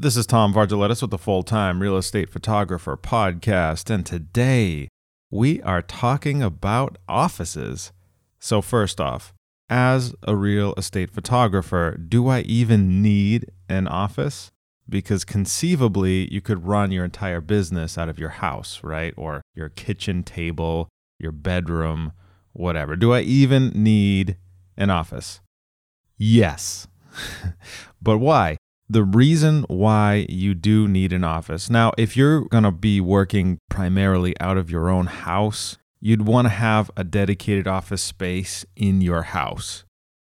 This is Tom Vargaletis with the Full Time Real Estate Photographer Podcast, and today we are talking about offices. So, first off, as a real estate photographer, do I even need an office? Because conceivably, you could run your entire business out of your house, right? Or your kitchen table, your bedroom, whatever. Do I even need an office? Yes. but why? The reason why you do need an office. Now, if you're going to be working primarily out of your own house, you'd want to have a dedicated office space in your house.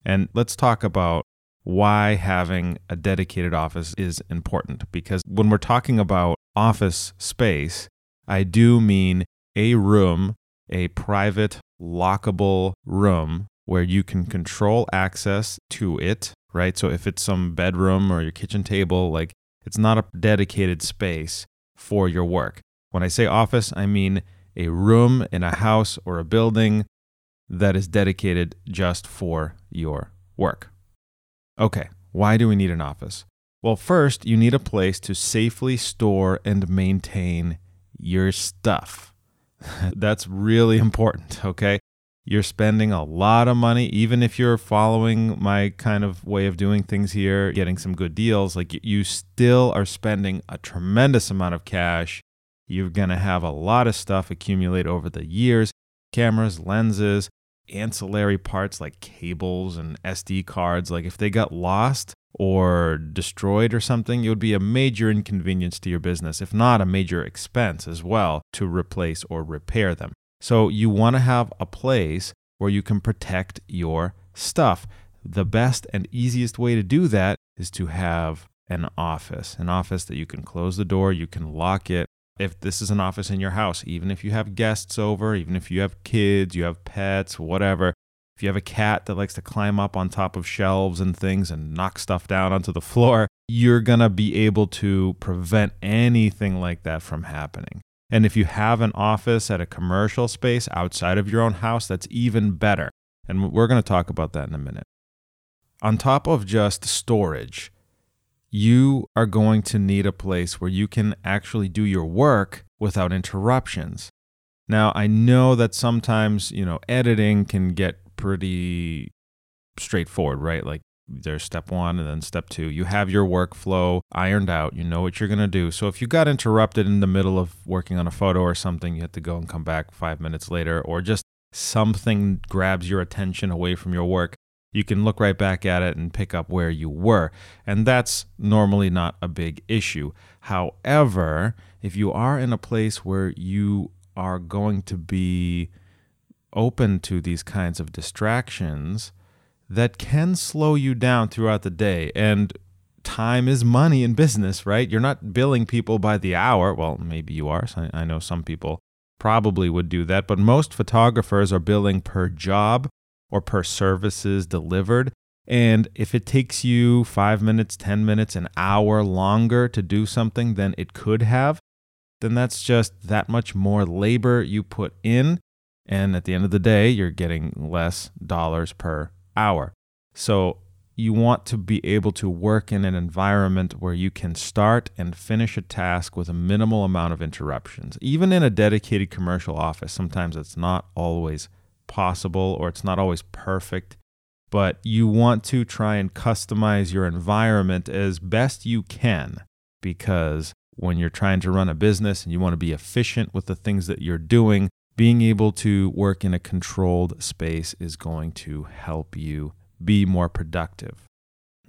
And let's talk about why having a dedicated office is important. Because when we're talking about office space, I do mean a room, a private, lockable room where you can control access to it, right? So if it's some bedroom or your kitchen table, like it's not a dedicated space for your work. When I say office, I mean a room in a house or a building that is dedicated just for your work. Okay, why do we need an office? Well, first, you need a place to safely store and maintain your stuff. That's really important, okay? You're spending a lot of money, even if you're following my kind of way of doing things here, getting some good deals, like you still are spending a tremendous amount of cash. You're going to have a lot of stuff accumulate over the years cameras, lenses, ancillary parts like cables and SD cards. Like if they got lost or destroyed or something, it would be a major inconvenience to your business, if not a major expense as well to replace or repair them. So you want to have a place where you can protect your stuff. The best and easiest way to do that is to have an office, an office that you can close the door, you can lock it. If this is an office in your house, even if you have guests over, even if you have kids, you have pets, whatever, if you have a cat that likes to climb up on top of shelves and things and knock stuff down onto the floor, you're going to be able to prevent anything like that from happening. And if you have an office at a commercial space outside of your own house, that's even better. And we're going to talk about that in a minute. On top of just storage, you are going to need a place where you can actually do your work without interruptions. Now, I know that sometimes, you know, editing can get pretty straightforward, right? Like there's step one and then step two. You have your workflow ironed out. You know what you're going to do. So if you got interrupted in the middle of working on a photo or something, you have to go and come back five minutes later, or just something grabs your attention away from your work, you can look right back at it and pick up where you were. And that's normally not a big issue. However, if you are in a place where you are going to be open to these kinds of distractions, that can slow you down throughout the day. And time is money in business, right? You're not billing people by the hour. Well, maybe you are. I know some people probably would do that, but most photographers are billing per job or per services delivered. And if it takes you five minutes, 10 minutes, an hour longer to do something than it could have, then that's just that much more labor you put in. And at the end of the day, you're getting less dollars per hour. So you want to be able to work in an environment where you can start and finish a task with a minimal amount of interruptions. Even in a dedicated commercial office, sometimes it's not always possible or it's not always perfect, but you want to try and customize your environment as best you can because when you're trying to run a business and you want to be efficient with the things that you're doing, being able to work in a controlled space is going to help you be more productive.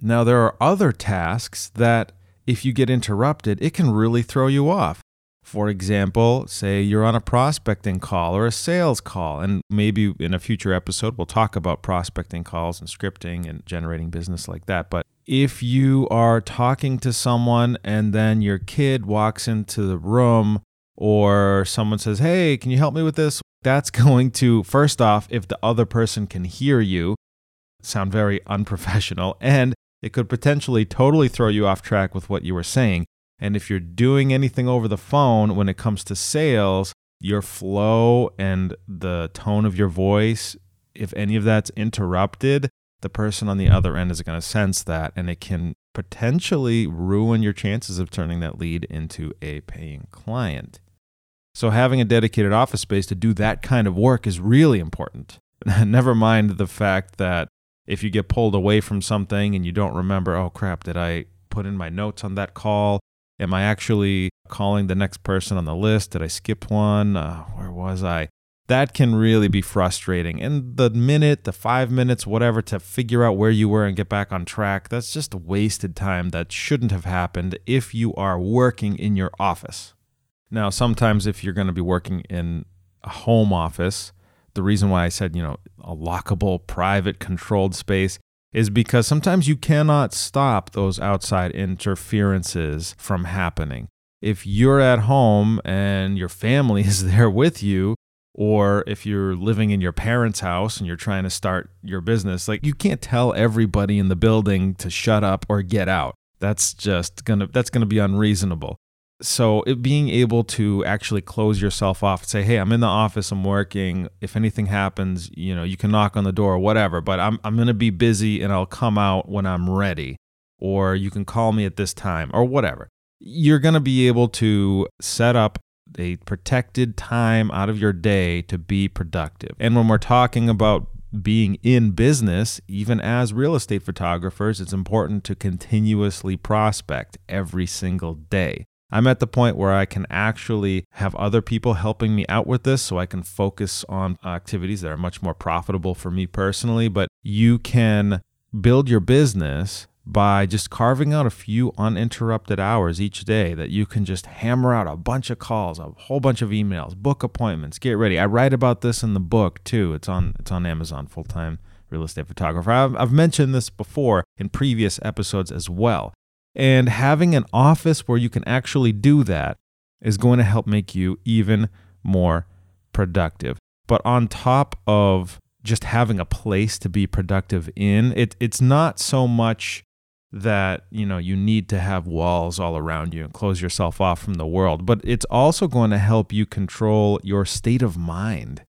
Now, there are other tasks that, if you get interrupted, it can really throw you off. For example, say you're on a prospecting call or a sales call, and maybe in a future episode we'll talk about prospecting calls and scripting and generating business like that. But if you are talking to someone and then your kid walks into the room or someone says, Hey, can you help me with this? That's going to, first off, if the other person can hear you, sound very unprofessional, and it could potentially totally throw you off track with what you were saying. And if you're doing anything over the phone when it comes to sales, your flow and the tone of your voice, if any of that's interrupted, the person on the other end is going to sense that and it can potentially ruin your chances of turning that lead into a paying client. So, having a dedicated office space to do that kind of work is really important. Never mind the fact that if you get pulled away from something and you don't remember, oh crap, did I put in my notes on that call? Am I actually calling the next person on the list? Did I skip one? Uh, where was I? That can really be frustrating. And the minute, the five minutes, whatever, to figure out where you were and get back on track, that's just wasted time that shouldn't have happened if you are working in your office. Now, sometimes if you're going to be working in a home office, the reason why I said, you know, a lockable, private, controlled space is because sometimes you cannot stop those outside interferences from happening. If you're at home and your family is there with you, or if you're living in your parents' house and you're trying to start your business, like you can't tell everybody in the building to shut up or get out. That's just gonna that's gonna be unreasonable so it, being able to actually close yourself off and say hey i'm in the office i'm working. If anything happens you know you can knock on the door or whatever but i'm, I'm going to be busy and i'll come out when i'm ready or you can call me at this time or whatever. You're going to be able to set up a protected time out of your day to be productive. And when we're talking about being in business, even as real estate photographers, it's important to continuously prospect every single day. I'm at the point where I can actually have other people helping me out with this so I can focus on activities that are much more profitable for me personally. But you can build your business by just carving out a few uninterrupted hours each day that you can just hammer out a bunch of calls, a whole bunch of emails, book appointments, get ready. I write about this in the book too. It's on it's on Amazon full time real estate photographer. I've, I've mentioned this before in previous episodes as well. And having an office where you can actually do that is going to help make you even more productive. But on top of just having a place to be productive in, it, it's not so much that you know you need to have walls all around you and close yourself off from the world but it's also going to help you control your state of mind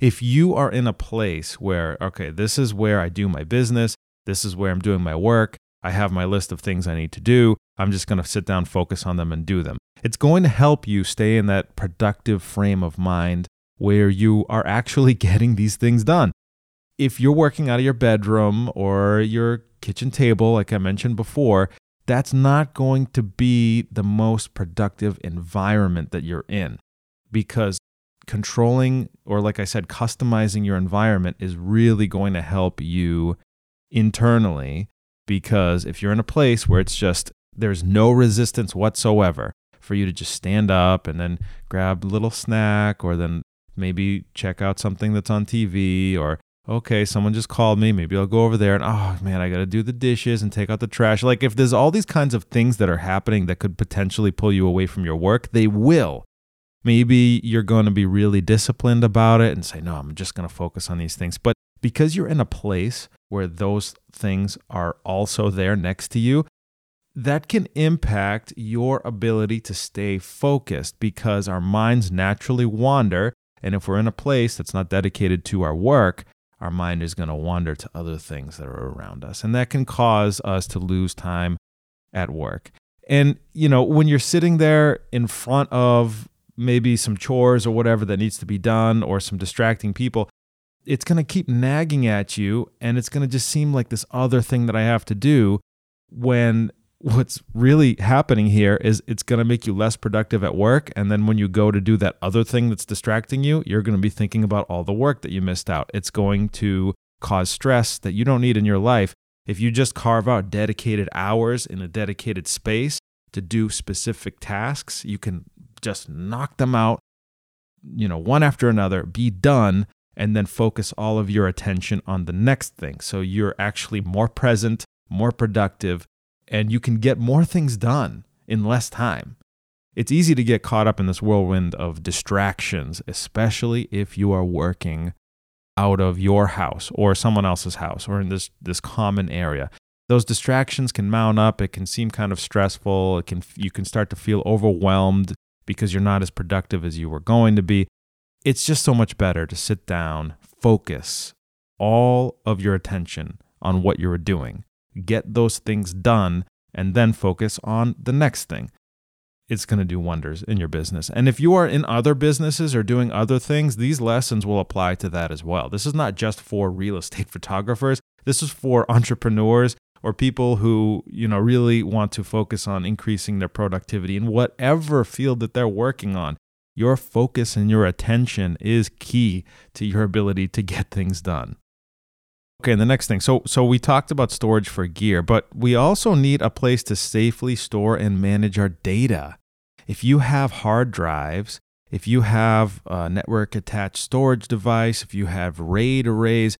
if you are in a place where okay this is where i do my business this is where i'm doing my work I have my list of things I need to do. I'm just going to sit down, focus on them, and do them. It's going to help you stay in that productive frame of mind where you are actually getting these things done. If you're working out of your bedroom or your kitchen table, like I mentioned before, that's not going to be the most productive environment that you're in because controlling, or like I said, customizing your environment is really going to help you internally because if you're in a place where it's just there's no resistance whatsoever for you to just stand up and then grab a little snack or then maybe check out something that's on TV or okay, someone just called me, maybe I'll go over there and oh man, I got to do the dishes and take out the trash. Like if there's all these kinds of things that are happening that could potentially pull you away from your work, they will. Maybe you're going to be really disciplined about it and say, no, I'm just going to focus on these things. But because you're in a place where those things are also there next to you, that can impact your ability to stay focused because our minds naturally wander. And if we're in a place that's not dedicated to our work, our mind is going to wander to other things that are around us. And that can cause us to lose time at work. And, you know, when you're sitting there in front of maybe some chores or whatever that needs to be done or some distracting people, it's going to keep nagging at you and it's going to just seem like this other thing that I have to do when what's really happening here is it's going to make you less productive at work and then when you go to do that other thing that's distracting you you're going to be thinking about all the work that you missed out. It's going to cause stress that you don't need in your life. If you just carve out dedicated hours in a dedicated space to do specific tasks you can just knock them out you know one after another be done and then focus all of your attention on the next thing. So you're actually more present, more productive, and you can get more things done in less time. It's easy to get caught up in this whirlwind of distractions, especially if you are working out of your house or someone else's house or in this, this common area. Those distractions can mount up. It can seem kind of stressful. It can, you can start to feel overwhelmed because you're not as productive as you were going to be it's just so much better to sit down, focus all of your attention on what you're doing. Get those things done and then focus on the next thing. It's going to do wonders in your business. And if you are in other businesses or doing other things, these lessons will apply to that as well. This is not just for real estate photographers. This is for entrepreneurs or people who, you know, really want to focus on increasing their productivity in whatever field that they're working on. Your focus and your attention is key to your ability to get things done. Okay, and the next thing. So so we talked about storage for gear, but we also need a place to safely store and manage our data. If you have hard drives, if you have a network attached storage device, if you have RAID arrays,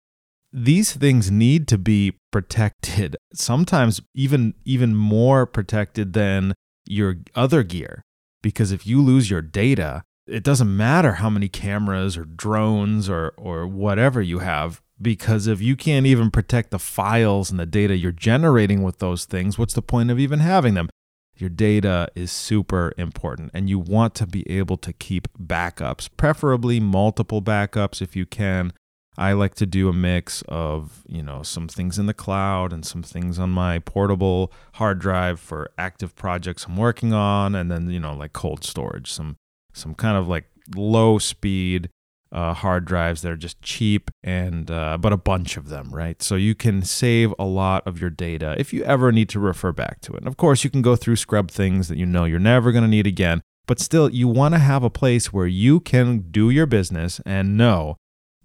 these things need to be protected. Sometimes even even more protected than your other gear because if you lose your data, it doesn't matter how many cameras or drones or or whatever you have because if you can't even protect the files and the data you're generating with those things, what's the point of even having them? Your data is super important and you want to be able to keep backups, preferably multiple backups if you can. I like to do a mix of, you know, some things in the cloud and some things on my portable hard drive for active projects I'm working on and then, you know, like cold storage, some some kind of like low speed uh, hard drives that are just cheap and uh, but a bunch of them, right? So you can save a lot of your data if you ever need to refer back to it. And of course, you can go through scrub things that you know you're never going to need again, but still, you want to have a place where you can do your business and know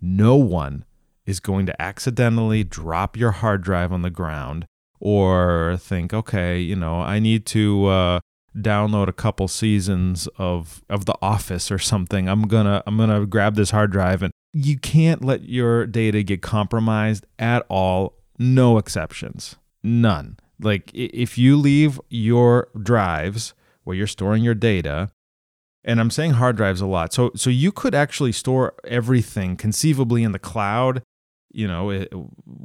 no one is going to accidentally drop your hard drive on the ground or think, okay, you know, I need to uh, download a couple seasons of of The Office or something. I'm gonna I'm gonna grab this hard drive and you can't let your data get compromised at all. No exceptions, none. Like if you leave your drives where you're storing your data, and I'm saying hard drives a lot. So so you could actually store everything conceivably in the cloud you know, it,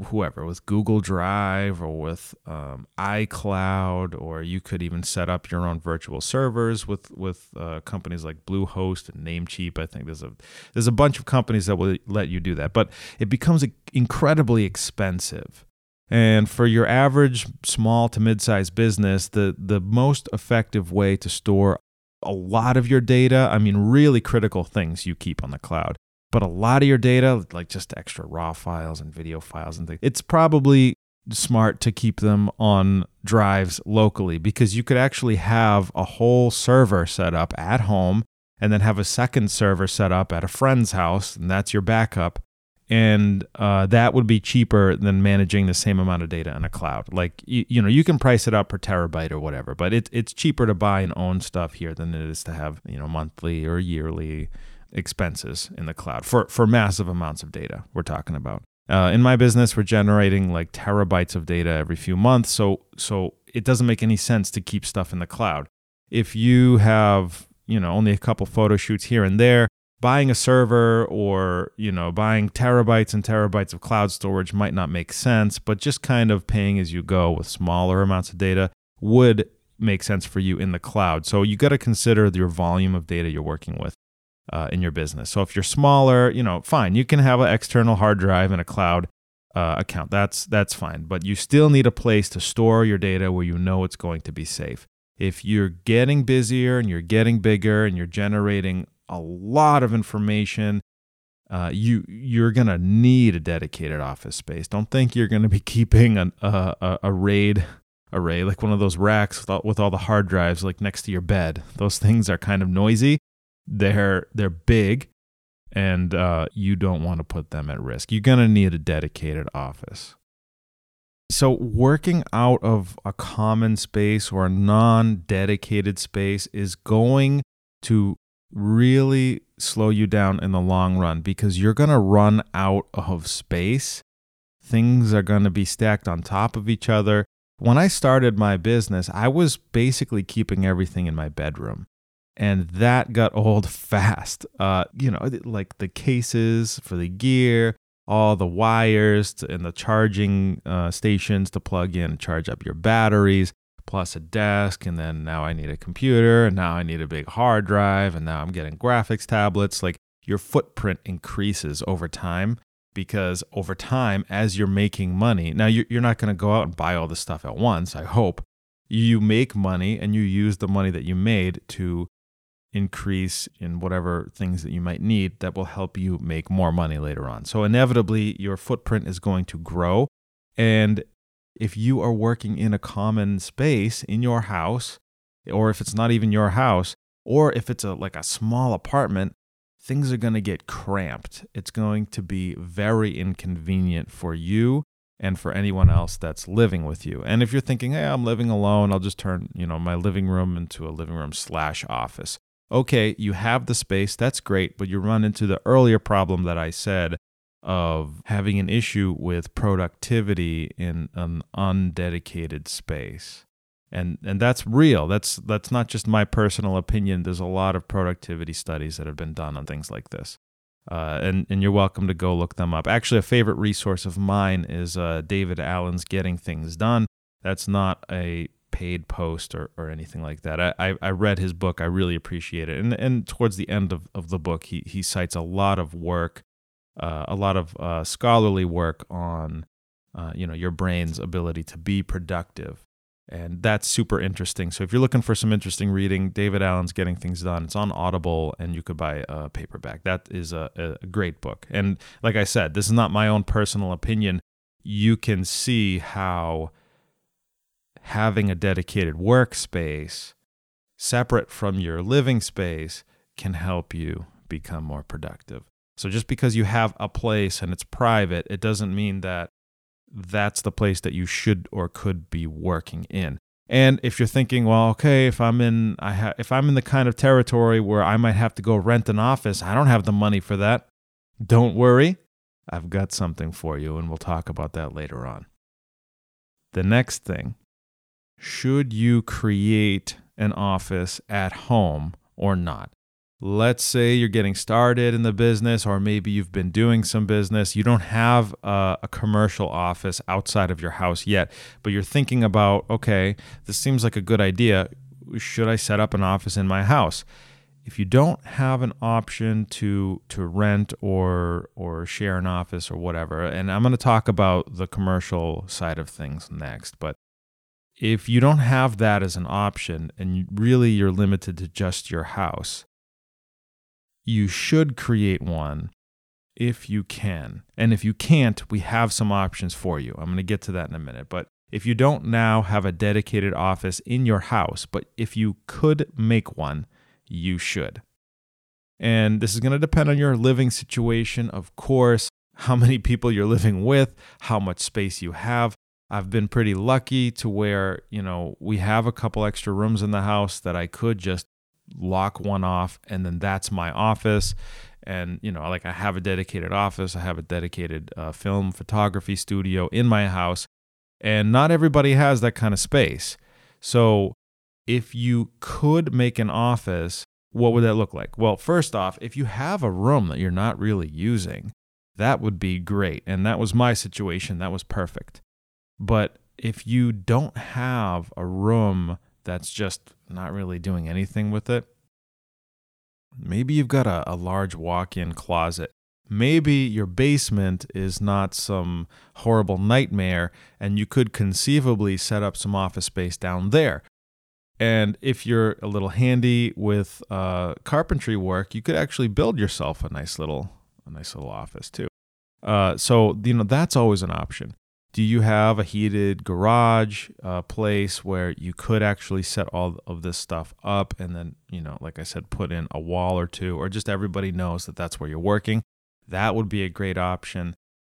whoever with Google Drive or with um, iCloud, or you could even set up your own virtual servers with with uh, companies like Bluehost and Namecheap. I think there's a there's a bunch of companies that will let you do that, but it becomes incredibly expensive. And for your average small to mid-sized business, the the most effective way to store a lot of your data, I mean, really critical things you keep on the cloud but a lot of your data, like just extra raw files and video files and things, it's probably smart to keep them on drives locally because you could actually have a whole server set up at home and then have a second server set up at a friend's house, and that's your backup. And uh, that would be cheaper than managing the same amount of data in a cloud. Like you, you know, you can price it up per terabyte or whatever, but it, it's cheaper to buy and own stuff here than it is to have you know monthly or yearly expenses in the cloud for, for massive amounts of data we're talking about. Uh, in my business, we're generating like terabytes of data every few months. So, so it doesn't make any sense to keep stuff in the cloud. If you have, you know, only a couple photo shoots here and there, buying a server or, you know, buying terabytes and terabytes of cloud storage might not make sense, but just kind of paying as you go with smaller amounts of data would make sense for you in the cloud. So you got to consider your volume of data you're working with uh, in your business. So if you're smaller, you know, fine, you can have an external hard drive and a cloud uh, account. That's that's fine, but you still need a place to store your data where you know it's going to be safe. If you're getting busier and you're getting bigger and you're generating a lot of information, uh, you you're gonna need a dedicated office space. Don't think you're gonna be keeping an, a, a RAID array like one of those racks with all, with all the hard drives like next to your bed. Those things are kind of noisy they're they're big, and uh, you don't want to put them at risk. You're gonna need a dedicated office. So, working out of a common space or a non dedicated space is going to really slow you down in the long run because you're going to run out of space. Things are going to be stacked on top of each other. When I started my business, I was basically keeping everything in my bedroom and that got old fast. Uh, you know, like the cases for the gear, all the wires and the charging uh, stations to plug in charge up your batteries, plus a desk, and then now I need a computer, and now I need a big hard drive, and now I'm getting graphics tablets. Like your footprint increases over time because over time, as you're making money, now you're, not going to go out and buy all this stuff at once, I hope. You make money and you use the money that you made to increase in whatever things that you might need that will help you make more money later on. So, inevitably, your footprint is going to grow. And if you are working in a common space in your house, or if it's not even your house, or if it's a like a small apartment, things are going to get cramped. It's going to be very inconvenient for you and for anyone else that's living with you. And if you're thinking, "Hey, I'm living alone, I'll just turn, you know, my living room into a living room slash office." Okay, you have the space, that's great, but you run into the earlier problem that I said of having an issue with productivity in an undedicated space. And and that's real. That's that's not just my personal opinion. There's a lot of productivity studies that have been done on things like this. Uh, and, and you're welcome to go look them up. Actually, a favorite resource of mine is uh, David Allen's Getting Things Done. That's not a paid post or, or anything like that. I, I, I read his book. I really appreciate it. And, and towards the end of, of the book, he, he cites a lot of work, uh, a lot of uh, scholarly work on uh, you know your brain's ability to be productive. And that's super interesting. So if you're looking for some interesting reading, David Allen's Getting Things Done. It's on Audible, and you could buy a paperback. That is a, a great book. And like I said, this is not my own personal opinion. You can see how having a dedicated workspace separate from your living space can help you become more productive. So just because you have a place and it's private, it doesn't mean that that's the place that you should or could be working in. And if you're thinking, well, okay, if I'm in I ha- if I'm in the kind of territory where I might have to go rent an office, I don't have the money for that. Don't worry. I've got something for you and we'll talk about that later on. The next thing should you create an office at home or not? Let's say you're getting started in the business, or maybe you've been doing some business. You don't have a, a, commercial office outside of your house yet, but you're thinking about, okay, this seems like a good idea. Should I set up an office in my house? If you don't have an option to to rent or or share an office or whatever, and I'm going to talk about the commercial side of things next, but if you don't have that as an option and really you're limited to just your house, you should create one if you can. And if you can't, we have some options for you. I'm going to get to that in a minute. But if you don't now have a dedicated office in your house, but if you could make one, you should. And this is going to depend on your living situation, of course, how many people you're living with, how much space you have. I've been pretty lucky to where, you know, we have a couple extra rooms in the house that I could just lock one off and then that's my office. And, you know, like I have a dedicated office, I have a dedicated uh, film photography studio in my house. And not everybody has that kind of space. So if you could make an office, what would that look like? Well, first off, if you have a room that you're not really using, that would be great. And that was my situation. That was perfect. But if you don't have a room that's just not really doing anything with it, maybe you've got a, a large walk in closet. Maybe your basement is not some horrible nightmare, and you could conceivably set up some office space down there. And if you're a little handy with uh, carpentry work, you could actually build yourself a nice little, a nice little office too. Uh, so you know that's always an option do you have a heated garage uh, place where you could actually set all of this stuff up and then you know like i said put in a wall or two or just everybody knows that that's where you're working? That would be a great option.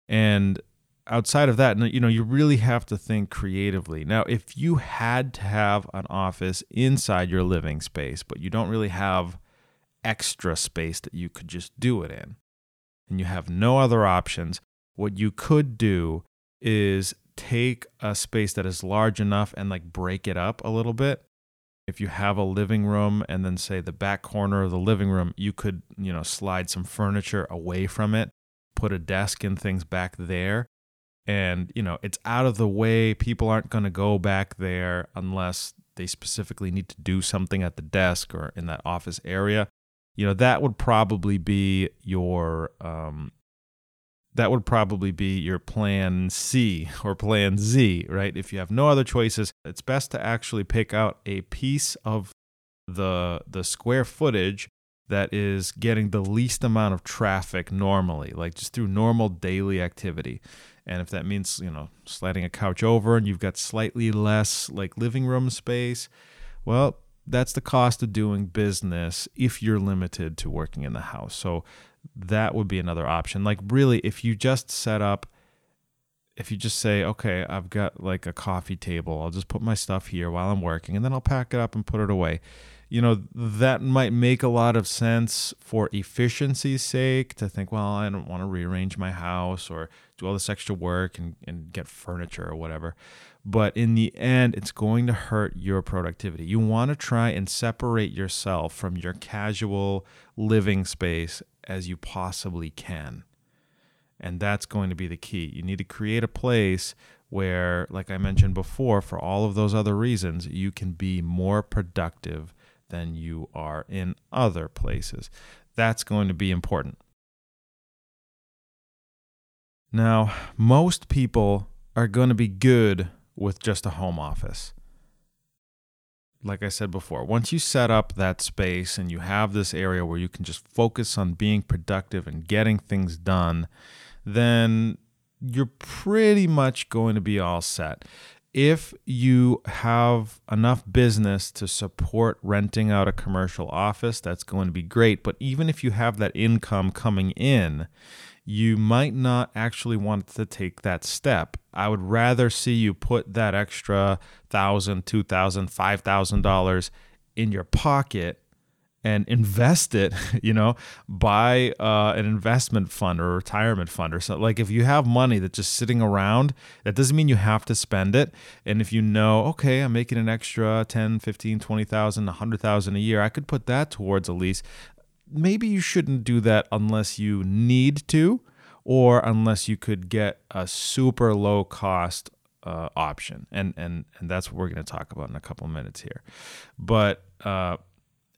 And outside of that you know you really have to think creatively. Now if you had to have an office inside your living space but you don't really have extra space that you could just do it in and you have no other options what you could do is take a space that is large enough and like break it up a little bit. If you have a living room and then say the back corner of the living room, you could, you know, slide some furniture away from it, put a desk and things back there. And, you know, it's out of the way. People aren't going to go back there unless they specifically need to do something at the desk or in that office area. You know, that would probably be your um, that would probably be your plan C or plan Z, right? If you have no other choices, it's best to actually pick out a piece of the the square footage that is getting the least amount of traffic normally, like just through normal daily activity. And if that means, you know, sliding a couch over and you've got slightly less like living room space, well, that's the cost of doing business if you're limited to working in the house. So that would be another option. Like really if you just set up if you just say, okay, I've got like a coffee table, I'll just put my stuff here while I'm working and then I'll pack it up and put it away you know, that might make a lot of sense for efficiency's sake to think, well, I don't want to rearrange my house or do all this extra work and, and get furniture or whatever. But in the end, it's going to hurt your productivity. You want to try and separate yourself from your casual living space as you possibly can. And that's going to be the key. You need to create a place where, like I mentioned before, for all of those other reasons, you can be more productive than you are in other places. That's going to be important. Now, most people are going to be good with just a home office. Like I said before, once you set up that space and you have this area where you can just focus on being productive and getting things done, then you're pretty much going to be all set if you have enough business to support renting out a commercial office, that's going to be great. But even if you have that income coming in, you might not actually want to take that step. I would rather see you put that extra thousand, two thousand, five thousand dollars in your pocket and invest it, you know, buy uh, an investment fund or a retirement fund or something. Like if you have money that's just sitting around, that doesn't mean you have to spend it. And if you know, okay, I'm making an extra 10, 15, 20,000, 100,000 a year, I could put that towards a lease. Maybe you shouldn't do that unless you need to or unless you could get a super low cost uh, option. And, and, and that's what we're going to talk about in a couple minutes here. But, uh,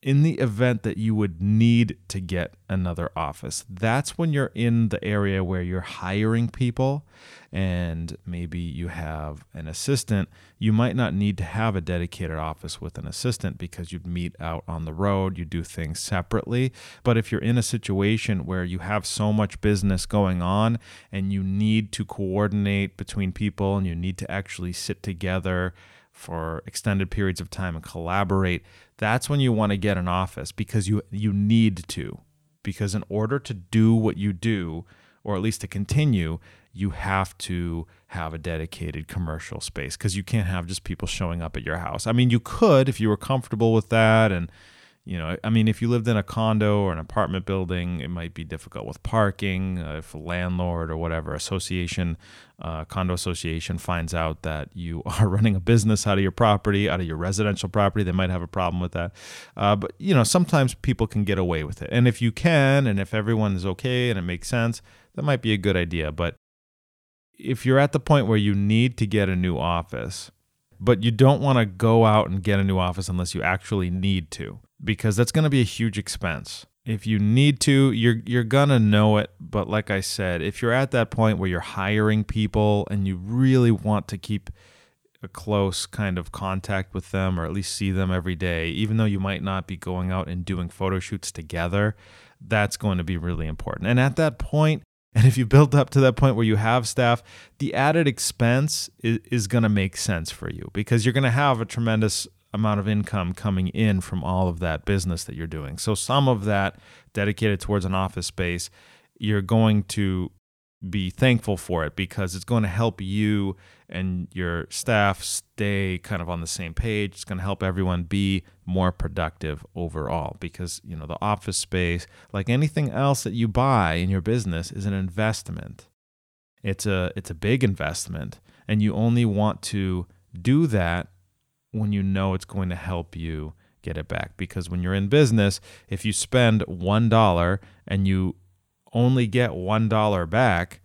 in the event that you would need to get another office, that's when you're in the area where you're hiring people and maybe you have an assistant. You might not need to have a dedicated office with an assistant because you'd meet out on the road, you do things separately. But if you're in a situation where you have so much business going on and you need to coordinate between people and you need to actually sit together for extended periods of time and collaborate, that's when you want to get an office because you you need to. Because in order to do what you do, or at least to continue, you have to have a dedicated commercial space because you can't have just people showing up at your house. I mean, you could if you were comfortable with that and you know, I mean, if you lived in a condo or an apartment building, it might be difficult with parking. Uh, if a landlord or whatever association, uh, condo association finds out that you are running a business out of your property, out of your residential property, they might have a problem with that. Uh, but, you know, sometimes people can get away with it. And if you can, and if everyone is okay and it makes sense, that might be a good idea. But if you're at the point where you need to get a new office, but you don't want to go out and get a new office unless you actually need to because that's going to be a huge expense. If you need to, you're you're going to know it, but like I said, if you're at that point where you're hiring people and you really want to keep a close kind of contact with them or at least see them every day, even though you might not be going out and doing photo shoots together, that's going to be really important. And at that point, and if you build up to that point where you have staff, the added expense is, is going to make sense for you because you're going to have a tremendous amount of income coming in from all of that business that you're doing. So some of that dedicated towards an office space, you're going to be thankful for it because it's going to help you and your staff stay kind of on the same page. It's going to help everyone be more productive overall because, you know, the office space, like anything else that you buy in your business is an investment. It's a it's a big investment and you only want to do that when you know it's going to help you get it back. Because when you're in business, if you spend $1 and you only get $1 back,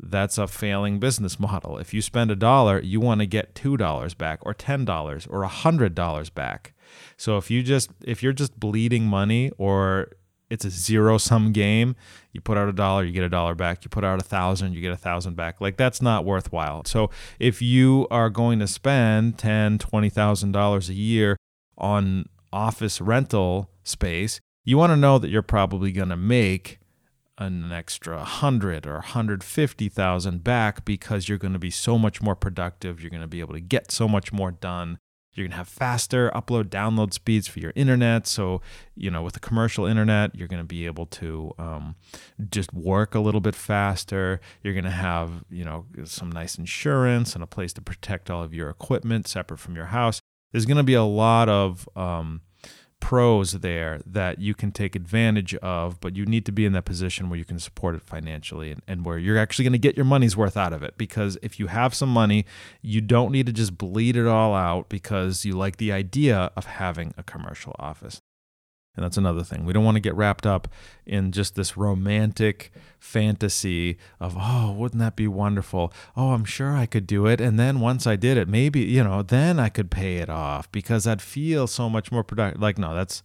that's a failing business model. If you spend a dollar, you want to get $2 back or $10 or $100 back. So if you just if you're just bleeding money or it's a zero sum game. You put out a dollar, you get a dollar back. You put out a thousand, you get a thousand back. Like that's not worthwhile. So if you are going to spend ten, twenty thousand dollars a year on office rental space, you want to know that you're probably going to make an extra 100 or 150,000 back because you're going to be so much more productive, you're going to be able to get so much more done. You're going to have faster upload download speeds for your internet. So, you know, with the commercial internet, you're going to be able to um, just work a little bit faster. You're going to have, you know, some nice insurance and a place to protect all of your equipment separate from your house. There's going to be a lot of um, pros there that you can take advantage of, but you need to be in that position where you can support it financially and, and where you're actually going to get your money's worth out of it. Because if you have some money, you don't need to just bleed it all out because you like the idea of having a commercial office. And that's another thing. We don't want to get wrapped up in just this romantic fantasy of, oh, wouldn't that be wonderful? Oh, I'm sure I could do it. And then once I did it, maybe, you know, then I could pay it off because I'd feel so much more productive. Like, no, that's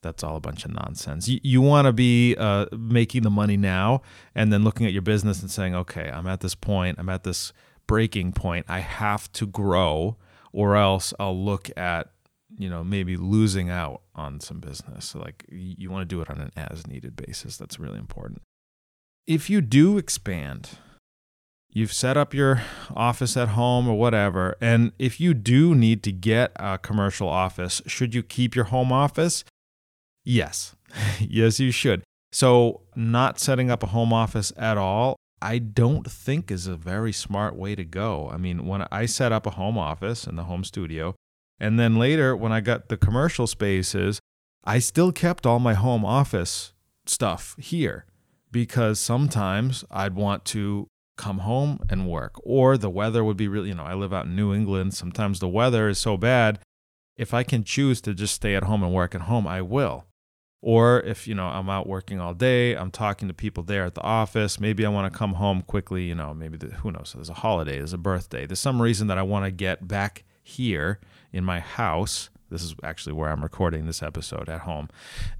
that's all a bunch of nonsense. You, you want to be uh, making the money now and then looking at your business and saying, okay, I'm at this point, I'm at this breaking point. I have to grow, or else I'll look at you know maybe losing out on some business. So like you want to do it on an as needed basis. That's really important. If you do expand you've set up your office at home or whatever and if you do need to get a commercial office should you keep your home office? Yes. Yes you should. So not setting up a home office at all I don't think is a very smart way to go. I mean, when I set up a home office in the home studio, and then later, when I got the commercial spaces, I still kept all my home office stuff here because sometimes I'd want to come home and work, or the weather would be really, you know, I live out in New England. Sometimes the weather is so bad. If I can choose to just stay at home and work at home, I will. Or if, you know, I'm out working all day, I'm talking to people there at the office, maybe I want to come home quickly, you know, maybe the, who knows, there's a holiday, there's a birthday, there's some reason that I want to get back here in my house. This is actually where I'm recording this episode at home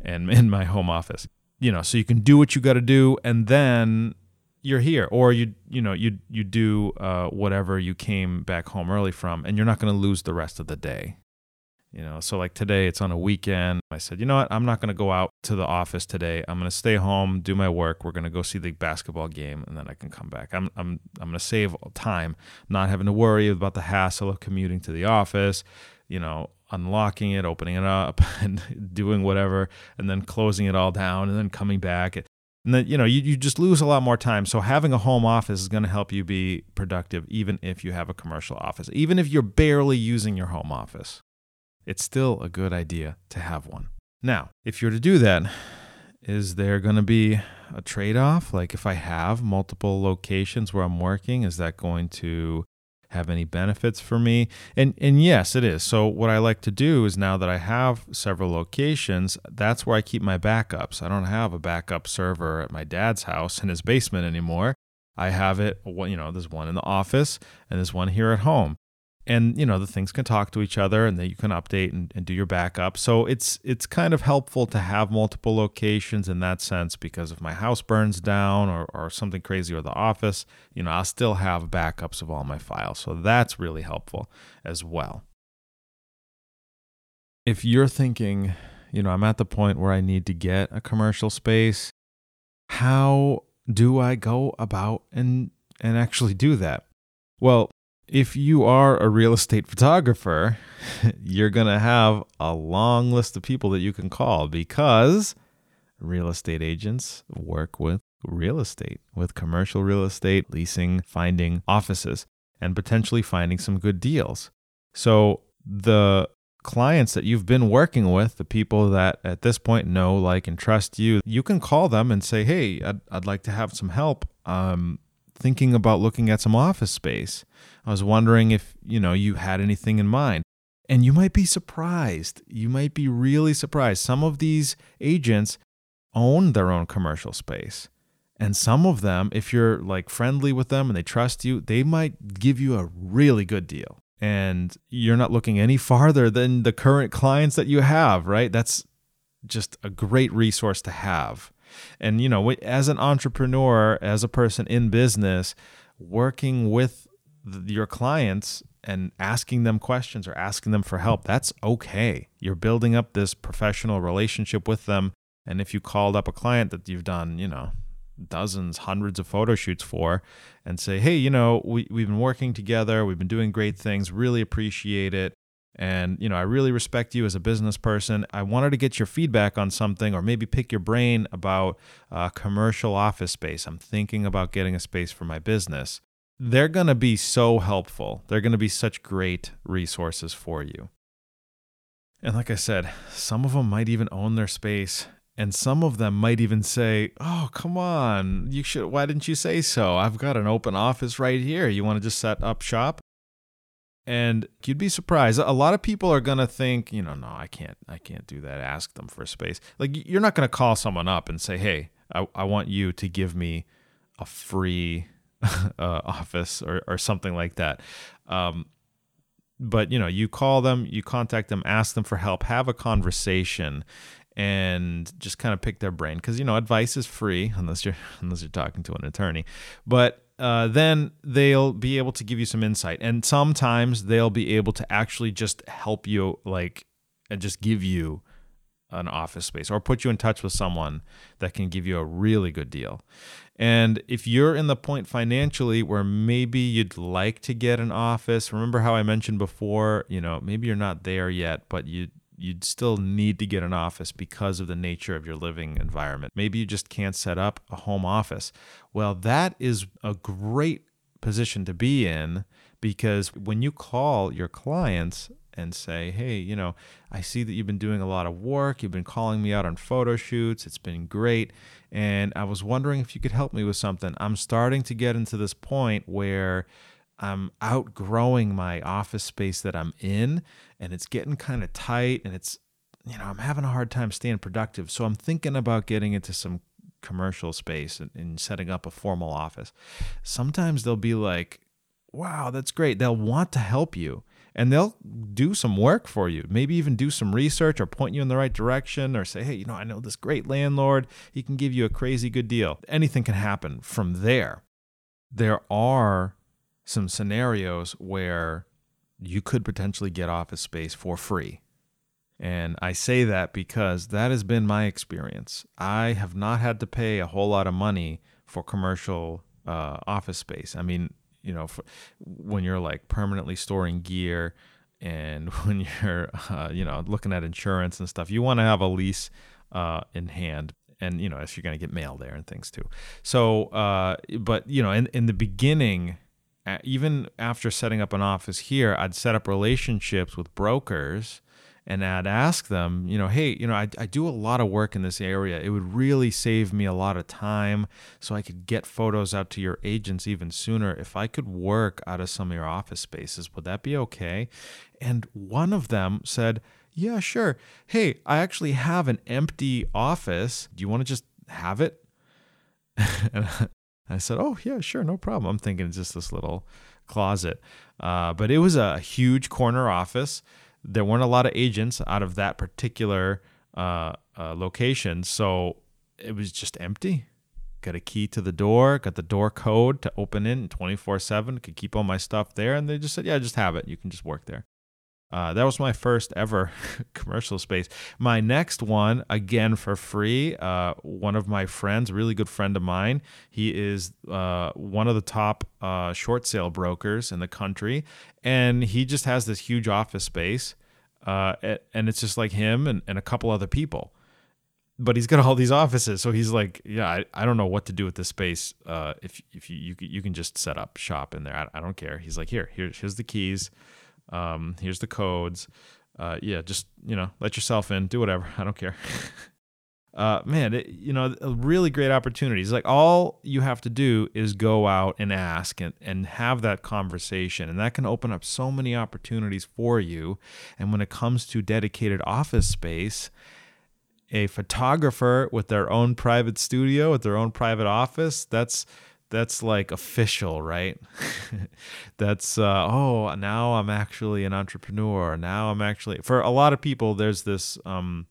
and in my home office. You know, so you can do what you got to do and then you're here or you you know you you do uh, whatever you came back home early from and you're not going to lose the rest of the day you know? So like today it's on a weekend. I said you know what? I'm not going to go out to the office today. I'm going to stay home do my work. We're going to go see the basketball game and then i can come back. I'm i'm i'm going to save time not having to worry about the hassle of commuting to the office you know unlocking it opening it up and doing whatever and then closing it all down and then coming back and then you know you, you just lose a lot more time. So having a home office is going to help you be productive even if you have a commercial office even if you're barely using your home office it's still a good idea to have one. Now, if you're to do that, is there going to be a trade off? Like if I have multiple locations where I'm working, is that going to have any benefits for me? And and yes, it is. So what I like to do is now that I have several locations, that's where I keep my backups. I don't have a backup server at my dad's house in his basement anymore. I have it, you know, there's one in the office and there's one here at home and you know the things can talk to each other and then you can update and, and, do your backup. So it's it's kind of helpful to have multiple locations in that sense because if my house burns down or, or something crazy or the office you know i'll still have backups of all my files. So that's really helpful as well. If you're thinking you know i'm at the point where i need to get a commercial space how do i go about and and actually do that? Well if you are a real estate photographer, you're going to have a long list of people that you can call because real estate agents work with real estate, with commercial real estate, leasing, finding offices, and potentially finding some good deals. So the clients that you've been working with, the people that at this point know, like, and trust you, you can call them and say, Hey, I'd, I'd like to have some help. Um, thinking about looking at some office space. I was wondering if, you know, you had anything in mind. And you might be surprised. You might be really surprised. Some of these agents own their own commercial space. And some of them, if you're like friendly with them and they trust you, they might give you a really good deal. And you're not looking any farther than the current clients that you have, right? That's just a great resource to have. And, you know, as an entrepreneur, as a person in business, working with your clients and asking them questions or asking them for help, that's okay. You're building up this professional relationship with them. And if you called up a client that you've done, you know, dozens, hundreds of photo shoots for and say, hey, you know, we, we've been working together, we've been doing great things, really appreciate it. And, you know, I really respect you as a business person. I wanted to get your feedback on something or maybe pick your brain about a commercial office space. I'm thinking about getting a space for my business. They're going to be so helpful. They're going to be such great resources for you. And like I said, some of them might even own their space. And some of them might even say, "Oh, come on. You should why didn't you say so? I've got an open office right here. You want to just set up shop?" And you'd be surprised. A lot of people are gonna think, you know, no, I can't, I can't do that. Ask them for space. Like you're not gonna call someone up and say, hey, I, I want you to give me a free uh, office or or something like that. Um, but you know, you call them, you contact them, ask them for help, have a conversation, and just kind of pick their brain because you know advice is free unless you're unless you're talking to an attorney. But uh, then they'll be able to give you some insight. And sometimes they'll be able to actually just help you, like, and just give you an office space or put you in touch with someone that can give you a really good deal. And if you're in the point financially where maybe you'd like to get an office, remember how I mentioned before, you know, maybe you're not there yet, but you you'd still need to get an office because of the nature of your living environment. Maybe you just can't set up a home office. Well, that is a great position to be in because when you call your clients and say, hey, you know, I see that you've been doing a lot of work. You've been calling me out on photo shoots. It's been great. And I was wondering if you could help me with something. I'm starting to get into this point where I'm outgrowing my office space that I'm in and it's getting kind of tight and it's you know, I'm having a hard time staying productive. So I'm thinking about getting into some commercial space and, and setting up a formal office. Sometimes they'll be like, wow, that's great. They'll want to help you and they'll do some work for you. Maybe even do some research or point you in the right direction or say, hey, you know, I know this great landlord. He can give you a crazy good deal. Anything can happen from there. There are some scenarios where you could potentially get office space for free. And I say that because that has been my experience. I have not had to pay a whole lot of money for commercial uh, office space. I mean, you know, for, when you're like permanently storing gear and when you're, uh, you know, looking at insurance and stuff, you want to have a lease uh, in hand. And, you know, if you're going to get mail there and things too. So, uh, but, you know, in, in the beginning, even after setting up an office here, I'd set up relationships with brokers and I'd ask them, you know, hey, you know, I, I do a lot of work in this area. It would really save me a lot of time so I could get photos out to your agents even sooner. If I could work out of some of your office spaces, would that be okay? And one of them said, yeah, sure. Hey, I actually have an empty office. Do you want to just have it? I said, "Oh yeah, sure, no problem." I'm thinking it's just this little closet, uh, but it was a huge corner office. There weren't a lot of agents out of that particular uh, uh, location, so it was just empty. Got a key to the door, got the door code to open in 24 7, could keep all my stuff there. And they just said, Yeah, just have it. You can just work there. Uh, that was my first ever commercial space. My next one, again for free, uh, one of my friends, really good friend of mine, he is uh, one of the top uh, short sale brokers in the country. And he just has this huge office space. Uh, and it's just like him and, and a couple other people. But he's got all these offices. So he's like, yeah, I, I don't know what to do with this space. Uh, if if you, you, you can just set up shop in there, I, I don't care. He's like, here, here here's the keys um, here's the codes. Uh, yeah, just you know, let yourself in, do whatever. I don't care. uh, man, it, you know, a really great opportunities. Like all you have to do is go out and ask and, and have that conversation, and that can open up so many opportunities for you. And when it comes to dedicated office space, a photographer with their own private studio, with their own private office, that's that's like official, right? that's uh, oh, now I'm actually an entrepreneur. Now I'm actually for a lot of people. There's this um,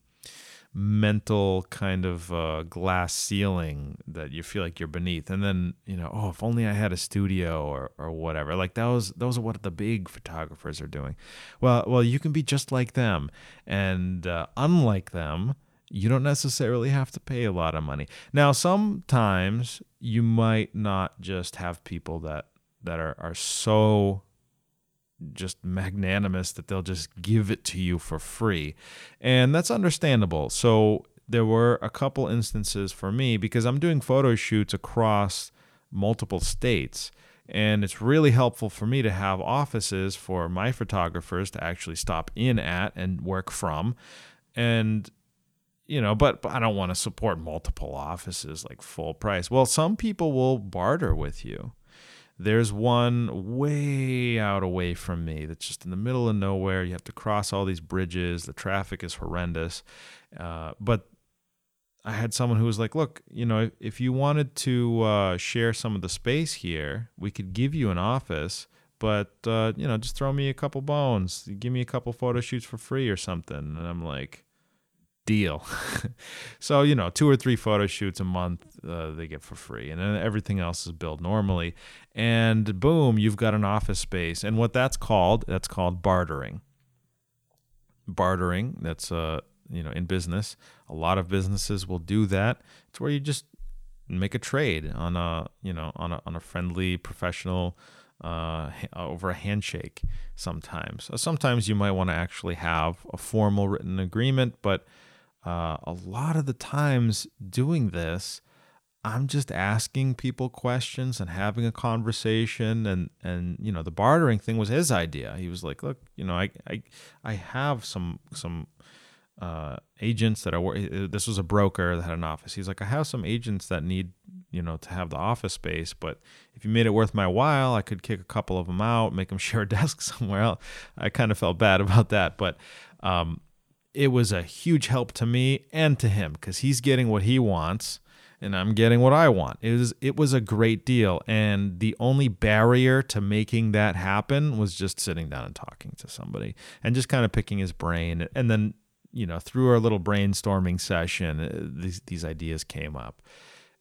mental kind of uh, glass ceiling that you feel like you're beneath and then you know oh if only i had a studio or, or whatever like those those are what the big photographers are doing well well you can be just like them and uh, unlike them you don't necessarily have to pay a lot of money now sometimes you might not just have people that that are, are so just magnanimous that they'll just give it to you for free. And that's understandable. So there were a couple instances for me because I'm doing photo shoots across multiple states. And it's really helpful for me to have offices for my photographers to actually stop in at and work from. And, you know, but, but I don't want to support multiple offices like full price. Well, some people will barter with you. There's one way out away from me that's just in the middle of nowhere. You have to cross all these bridges. The traffic is horrendous. Uh, but I had someone who was like, look, you know, if, if you wanted to uh, share some of the space here, we could give you an office, but, uh, you know, just throw me a couple bones. Give me a couple photo shoots for free or something. And I'm like, deal. so, you know, two or three photo shoots a month uh, they get for free, and then everything else is billed normally. And boom, you've got an office space. And what that's called, that's called bartering. Bartering, that's, uh, you know, in business, a lot of businesses will do that. It's where you just make a trade on a, you know, on a, on a friendly, professional, uh, over a handshake sometimes. Sometimes you might want to actually have a formal written agreement, but uh, a lot of the times doing this, I'm just asking people questions and having a conversation and and you know the bartering thing was his idea. He was like, "Look, you know, I I I have some some uh, agents that are this was a broker that had an office. He's like, "I have some agents that need, you know, to have the office space, but if you made it worth my while, I could kick a couple of them out, make them share a desk somewhere else." I kind of felt bad about that, but um it was a huge help to me and to him because he's getting what he wants and I'm getting what I want. It was it was a great deal. And the only barrier to making that happen was just sitting down and talking to somebody and just kind of picking his brain. And then you know through our little brainstorming session uh, these these ideas came up.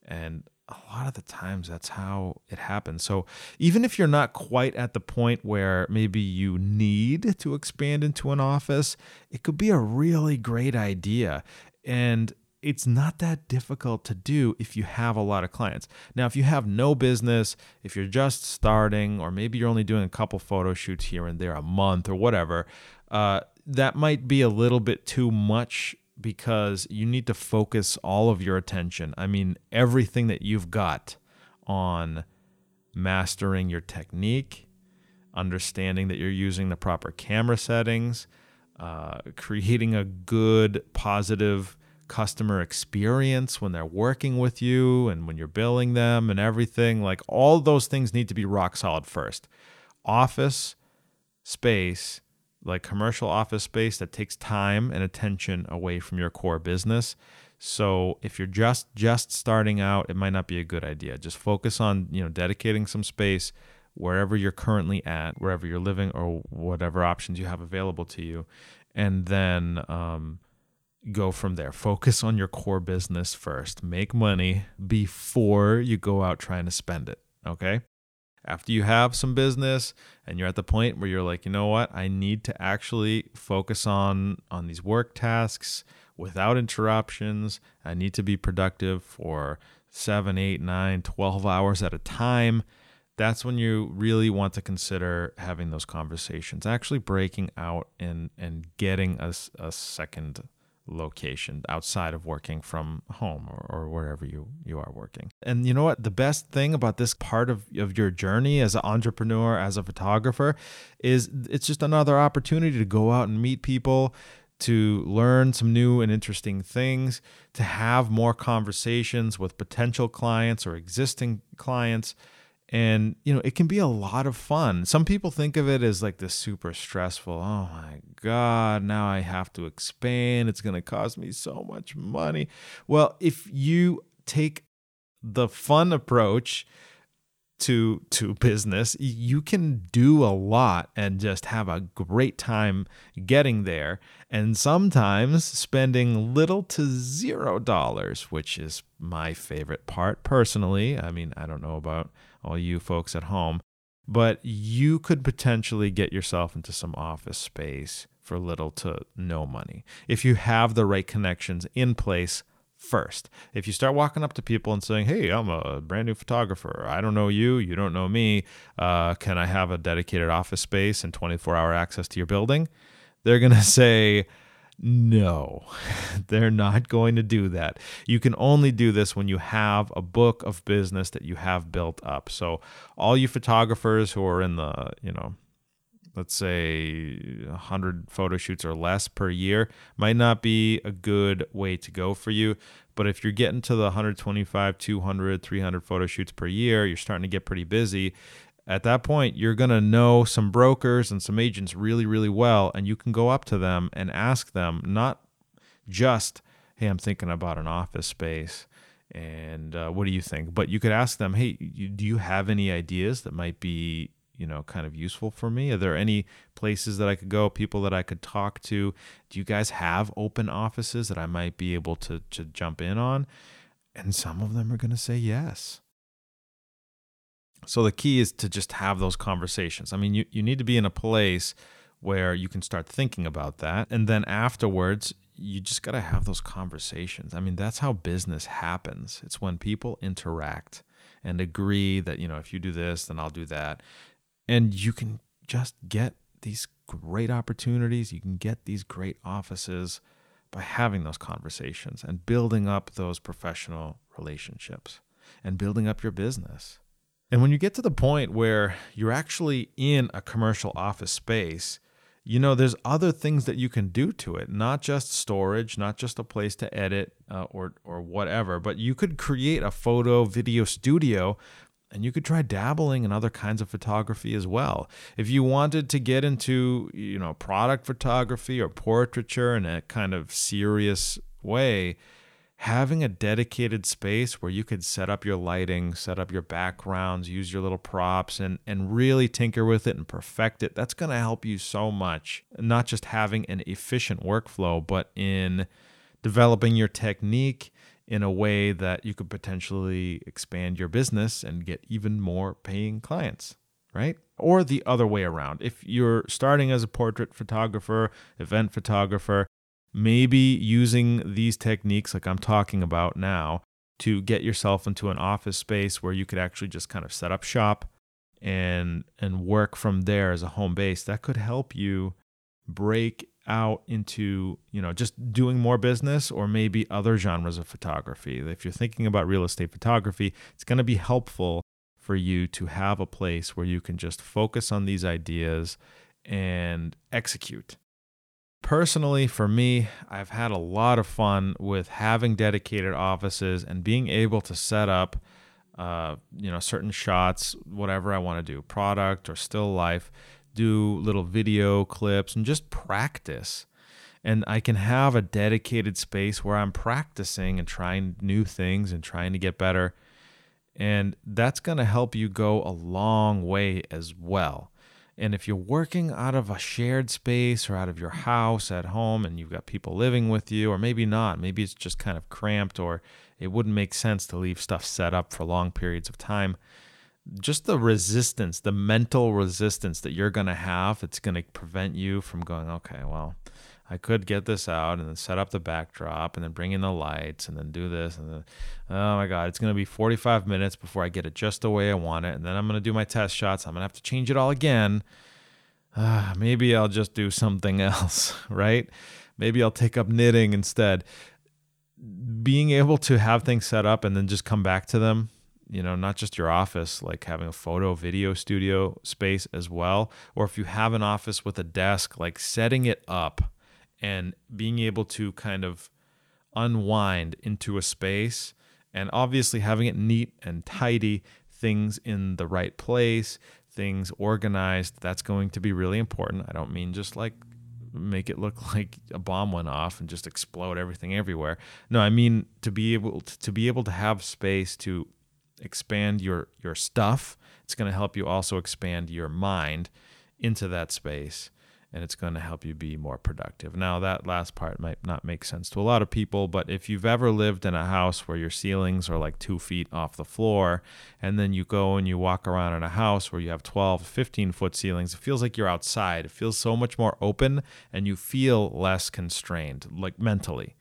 And a lot of the times that's how it happens. So even if you're not quite at the point where maybe you need to expand into an office, it could be a really great idea. And it's not that difficult to do if you have a lot of clients. Now, if you have no business, if you're just starting, or maybe you're only doing a couple photo shoots here and there a month or whatever, uh, that might be a little bit too much because you need to focus all of your attention. I mean, everything that you've got on mastering your technique, understanding that you're using the proper camera settings, uh, creating a good, positive customer experience when they're working with you and when you're billing them and everything. Like all those things need to be rock solid first. Office space like commercial office space that takes time and attention away from your core business. So if you're just just starting out, it might not be a good idea. Just focus on, you know, dedicating some space wherever you're currently at, wherever you're living or whatever options you have available to you. And then um, go from there. Focus on your core business first. Make money before you go out trying to spend it. Okay after you have some business and you're at the point where you're like you know what? I need to actually focus on on these work tasks without interruptions. I need to be productive for seven eight nine 12 hours at a time. That's when you really want to consider having those conversations actually breaking out and and getting a, a second location outside of working from home or, or, wherever you, you are working. And you know what? The best thing about this part of, of your journey as an entrepreneur, as a photographer, is it's just another opportunity to go out and meet people, to learn some new and interesting things, to have more conversations with potential clients or existing clients and you know it can be a lot of fun some people think of it as like this super stressful oh my god now i have to expand it's going to cost me so much money well if you take the fun approach to to business, you can do a lot and just have a great time getting there and sometimes spending little to zero dollars, which is my favorite part personally. I mean, I don't know about all you folks at home, but you could potentially get yourself into some office space for little to no money if you have the right connections in place first. If you start walking up to people and saying, "Hey, I'm a brand new photographer. I don't know you. You don't know me. Uh, can I have a dedicated office space and 24-hour access to your building?" They're gonna say, "No, they're not going to do that. You can only do this when you have a book of business that you have built up. So, all you photographers who are in the, you know, let's say 100 photo shoots or less per year might not be a good way to go for you but if you're getting to the 125 200 300 photo shoots per year you're starting to get pretty busy at that point you're going to know some brokers and some agents really really well and you can go up to them and ask them not just hey i'm thinking about an office space and uh, what do you think? But you could ask them hey you, do you have any ideas that might be you know kind of useful for me? Are there any places that i could go people that i could talk to? Do you guys have open offices that i might be able to to jump in on? And some of them are going to say yes so the key is to just have those conversations. I mean you, you need to be in a place where you can start thinking about that. And then afterwards you just got to have those conversations. I mean that's how business happens. It's when people interact and agree that you know if you do this then i'll do that. And you can just get these great opportunities. You can get these great offices by having those conversations and building up those professional relationships and building up your business. And when you get to the point where you're actually in a commercial office space, you know, there's other things that you can do to it, not just storage, not just a place to edit uh, or, or whatever, but you could create a photo video studio and you could try dabbling in other kinds of photography as well. If you wanted to get into, you know, product photography or portraiture in a kind of serious way, having a dedicated space where you could set up your lighting, set up your backgrounds, use your little props and and really tinker with it and perfect it, that's going to help you so much. Not just having an efficient workflow, but in developing your technique in a way that you could potentially expand your business and get even more paying clients, right? Or the other way around. If you're starting as a portrait photographer, event photographer, maybe using these techniques like I'm talking about now to get yourself into an office space where you could actually just kind of set up shop and and work from there as a home base. That could help you break out into you know just doing more business or maybe other genres of photography. If you're thinking about real estate photography it's going to be helpful for you to have a place where you can just focus on these ideas and execute personally for me i've had a lot of fun with having dedicated offices and being able to set up uh, you know certain shots whatever i want to do product or still life do little video clips and just practice. And I can have a dedicated space where I'm practicing and trying new things and trying to get better. And that's going to help you go a long way as well. And if you're working out of a shared space or out of your house at home and you've got people living with you, or maybe not, maybe it's just kind of cramped or it wouldn't make sense to leave stuff set up for long periods of time just the resistance, the mental resistance that you're going to have, it's going to prevent you from going, okay, well, I could get this out and then set up the backdrop and then bring in the lights and then do this. And then, oh my God, it's to be 45 minutes before I get it just the way I want it. And then I'm to do my test shots. I'm to have to change it all again. Uh, maybe I'll just do something else, right? Maybe I'll take up knitting instead. Being able to have things set up and then just come back to them you know, not just your office, like having a photo video studio space as well. Or if you have an office with a desk, like setting it up and being able to kind of unwind into a space and obviously having it neat and tidy, things in the right place, things organized. That's going to be really important. I don't mean just like make it look like a bomb went off and just explode everything everywhere. No, I mean to be able to, to be able to have space to expand your your stuff. It's going to help you also expand your mind into that space and it's going to help you be more productive. Now, that last part might not make sense to a lot of people, but if you've ever lived in a house where your ceilings are like two feet off the floor, and then you go and you walk around in a house where you have 12, 15 foot ceilings, it feels like you're outside. It feels so much more open, and you feel less constrained, like mentally,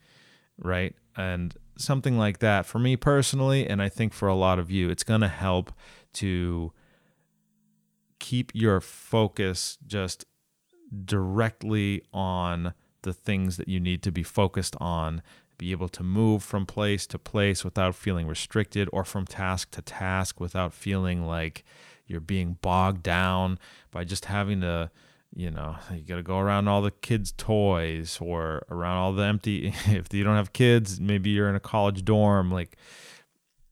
right? And something like that, for me personally, and I think for a lot of you, it's going to help to keep your focus just directly on the things that you need to be focused on, be able to move from place to place without feeling restricted or from task to task without feeling like you're being bogged down by just having to you know you got to go around all the kids toys or around all the empty if you don't have kids maybe you're in a college dorm like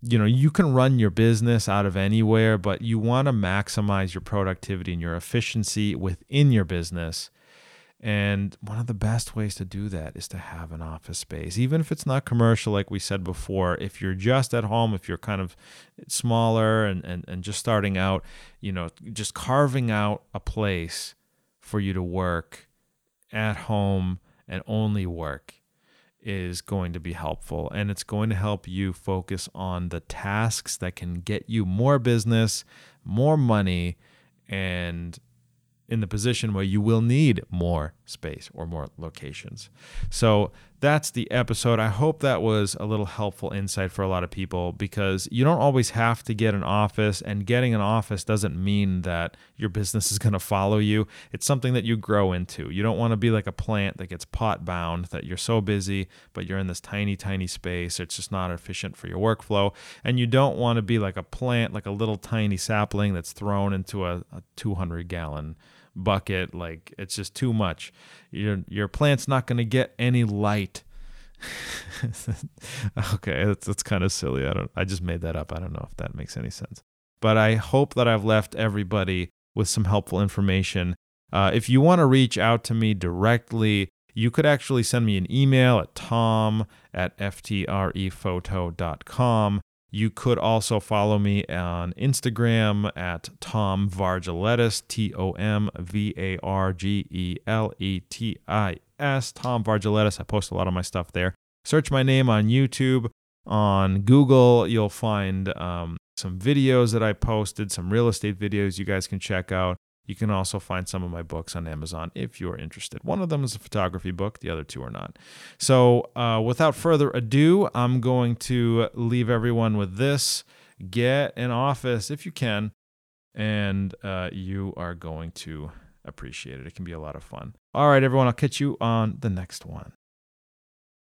you know you can run your business out of anywhere but you want to maximize your productivity and your efficiency within your business. And one of the best ways to do that is to have an office space. Even if it's not commercial like we said before if you're just at home if you're kind of smaller and, and, and just starting out you know just carving out a place for you to work at home and only work is going to be helpful and it's going to help you focus on the tasks that can get you more business, more money, and in the position where you will need more space or more locations. So that's the episode. I hope that was a little helpful insight for a lot of people because you don't always have to get an office, and getting an office doesn't mean that your business is going to follow you. It's something that you grow into. You don't want to be like a plant that gets pot bound, that you're so busy, but you're in this tiny, tiny space. It's just not efficient for your workflow. And you don't want to be like a plant, like a little tiny sapling that's thrown into a, a 200 gallon bucket like it's just too much. Your your plant's not going to get any light. Okay that's, that's kind of silly. I don't i just made that up. I don't know if that makes any sense. But i hope that i've left everybody with some helpful information. Uh, if you want to reach out to me directly you could actually send me an email at tom at ftrePhoto.com. You could also follow me on Instagram at Tom Vargeletis, T O M V A R G E L E T I S, Tom Vargeletis. I post a lot of my stuff there. Search my name on YouTube. On Google, you'll find um, some videos that I posted, some real estate videos you guys can check out. You can also find some of my books on Amazon if you're interested. One of them is a photography book, the other two are not. So, uh, without further ado, I'm going to leave everyone with this get an office if you can, and uh, you are going to appreciate it. It can be a lot of fun. All right, everyone, I'll catch you on the next one.